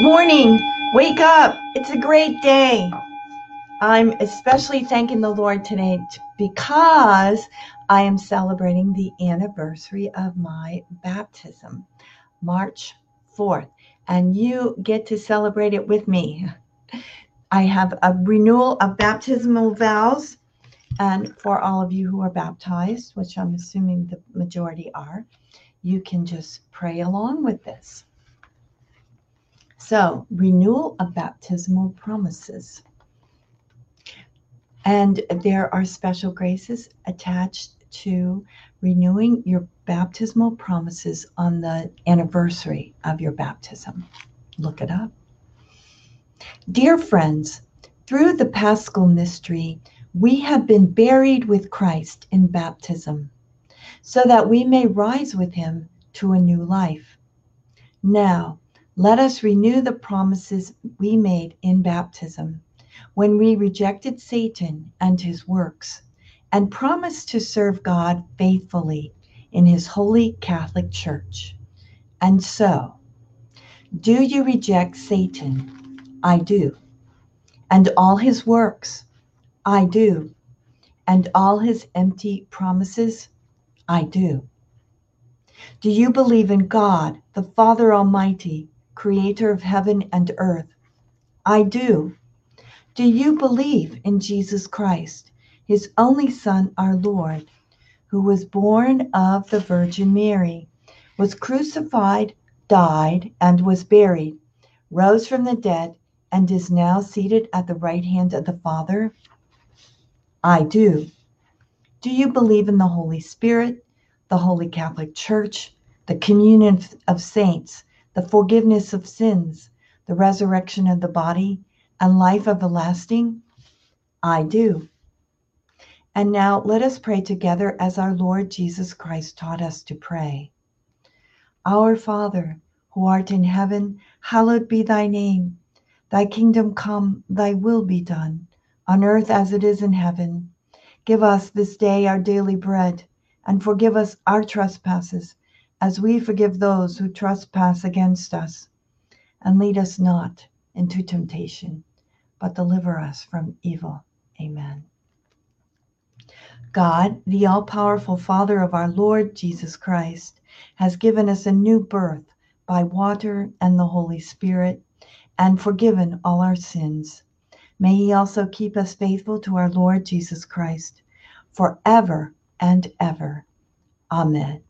Morning. Wake up. It's a great day. I'm especially thanking the Lord today because I am celebrating the anniversary of my baptism, March 4th, and you get to celebrate it with me. I have a renewal of baptismal vows, and for all of you who are baptized, which I'm assuming the majority are, you can just pray along with this. So, renewal of baptismal promises. And there are special graces attached to renewing your baptismal promises on the anniversary of your baptism. Look it up. Dear friends, through the paschal mystery, we have been buried with Christ in baptism, so that we may rise with him to a new life. Now, let us renew the promises we made in baptism when we rejected Satan and his works and promised to serve God faithfully in his holy Catholic Church. And so, do you reject Satan? I do. And all his works? I do. And all his empty promises? I do. Do you believe in God, the Father Almighty, creator of heaven and earth? I do. Do you believe in Jesus Christ, his only Son, our Lord, who was born of the Virgin Mary, was crucified, died, and was buried, rose from the dead, and is now seated at the right hand of the Father? I do. Do you believe in the Holy Spirit, the Holy Catholic Church, the communion of saints, the forgiveness of sins, the resurrection of the body, and life everlasting? I do. And now let us pray together as our Lord Jesus Christ taught us to pray. Our Father, who art in heaven, hallowed be thy name. Thy kingdom come, thy will be done, on earth as it is in heaven. Give us this day our daily bread, and forgive us our trespasses as we forgive those who trespass against us. And lead us not into temptation, but deliver us from evil. Amen. God, the all powerful Father of our Lord Jesus Christ, has given us a new birth by water and the Holy Spirit and forgiven all our sins. May He also keep us faithful to our Lord Jesus Christ forever and ever. Amen.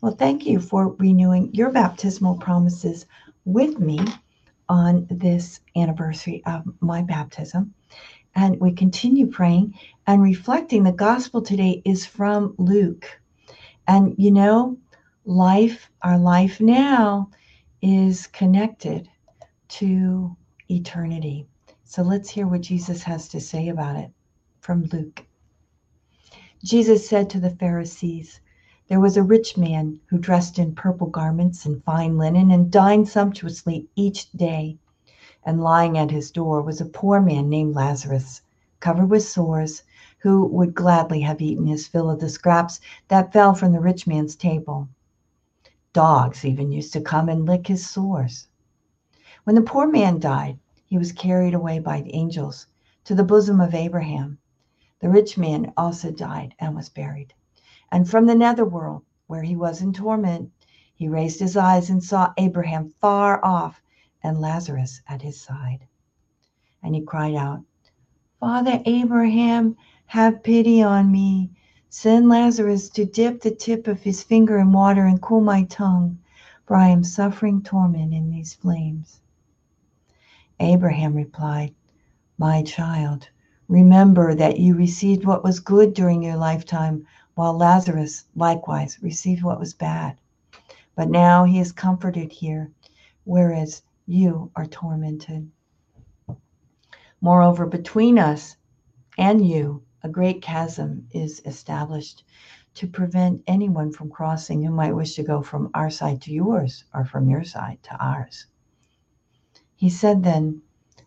Well, thank you for renewing your baptismal promises with me on this anniversary of my baptism. And we continue praying and reflecting. The gospel today is from Luke. And you know, life, our life now, is connected to eternity. So let's hear what Jesus has to say about it from Luke. Jesus said to the Pharisees, there was a rich man who dressed in purple garments and fine linen and dined sumptuously each day. And lying at his door was a poor man named Lazarus, covered with sores, who would gladly have eaten his fill of the scraps that fell from the rich man's table. Dogs even used to come and lick his sores. When the poor man died, he was carried away by the angels to the bosom of Abraham. The rich man also died and was buried. And from the netherworld, where he was in torment, he raised his eyes and saw Abraham far off and Lazarus at his side. And he cried out, Father Abraham, have pity on me. Send Lazarus to dip the tip of his finger in water and cool my tongue, for I am suffering torment in these flames. Abraham replied, My child, remember that you received what was good during your lifetime while Lazarus likewise received what was bad. But now he is comforted here, whereas you are tormented. Moreover, between us and you, a great chasm is established to prevent anyone from crossing who might wish to go from our side to yours or from your side to ours. He said then,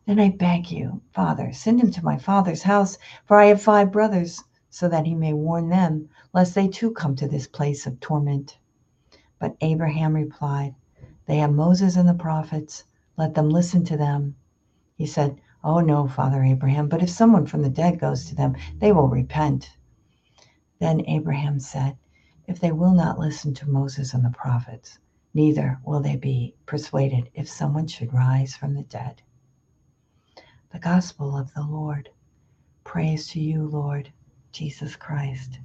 Then I beg you, Father, send him to my father's house, for I have five brothers so that he may warn them, lest they too come to this place of torment. But Abraham replied, They have Moses and the prophets. let them listen to them. He said, Oh no, Father Abraham, but if someone from the dead goes to them, they will repent. Then Abraham said, If they will not listen to Moses and the prophets, neither will they be persuaded if someone should rise from the dead. The Gospel of the Lord. Praise to you, Lord Jesus Christ.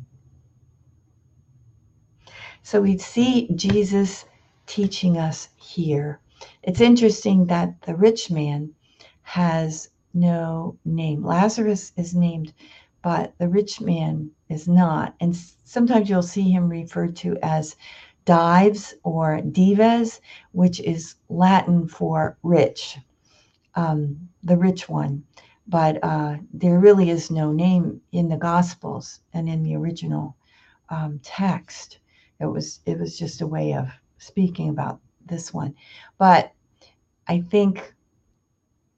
So we see Jesus teaching us here. It's interesting that the rich man has no name. Lazarus is named, but the rich man is not. And sometimes you'll see him referred to as Dives or Dives, which is Latin for rich, um, the rich one. But uh, there really is no name in the Gospels and in the original um, text. It was it was just a way of speaking about this one. But I think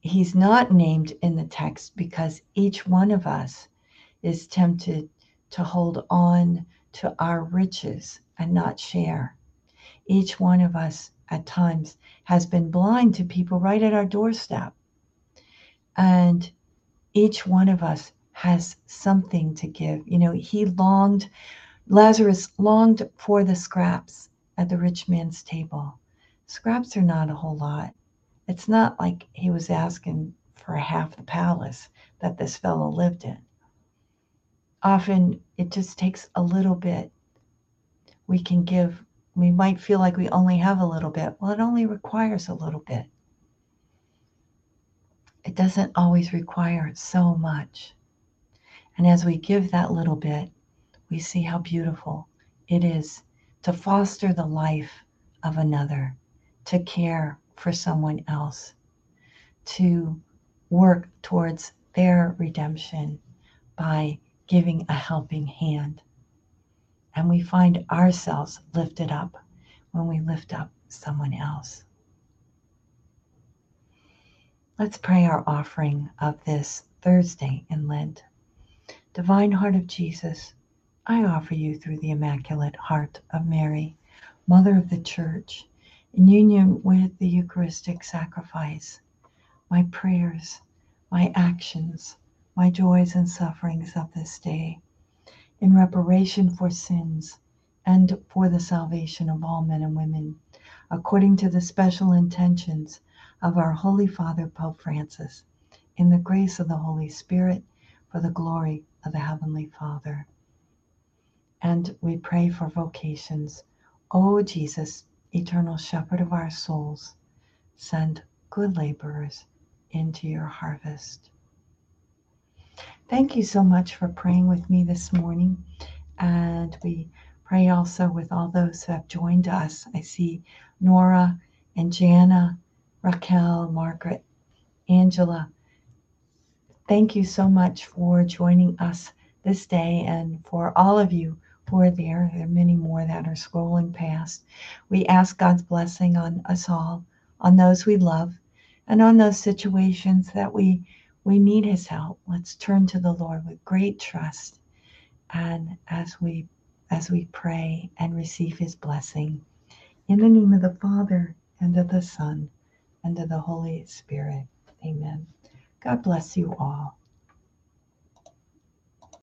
he's not named in the text because each one of us is tempted to hold on to our riches and not share. Each one of us at times has been blind to people right at our doorstep. And each one of us has something to give. You know, he longed, Lazarus longed for the scraps at the rich man's table. Scraps are not a whole lot. It's not like he was asking for half the palace that this fellow lived in. Often it just takes a little bit. We can give, we might feel like we only have a little bit. Well, it only requires a little bit. It doesn't always require so much. And as we give that little bit, we see how beautiful it is to foster the life of another, to care for someone else, to work towards their redemption by giving a helping hand. And we find ourselves lifted up when we lift up someone else. Let's pray our offering of this Thursday in Lent. Divine Heart of Jesus, I offer you through the Immaculate Heart of Mary, Mother of the Church, in union with the Eucharistic sacrifice, my prayers, my actions, my joys and sufferings of this day, in reparation for sins and for the salvation of all men and women, according to the special intentions of our Holy Father, Pope Francis, in the grace of the Holy Spirit, for the glory of the Heavenly Father. And we pray for vocations. O Jesus, eternal shepherd of our souls, send good laborers into your harvest. Thank you so much for praying with me this morning. And we pray also with all those who have joined us. I see Nora and Jana Raquel, Margaret, Angela. Thank you so much for joining us this day and for all of you who are there. There are many more that are scrolling past. We ask God's blessing on us all, on those we love, and on those situations that we we need his help. Let's turn to the Lord with great trust and as we as we pray and receive his blessing. In the name of the Father and of the Son and of the Holy Spirit. Amen. God bless you all.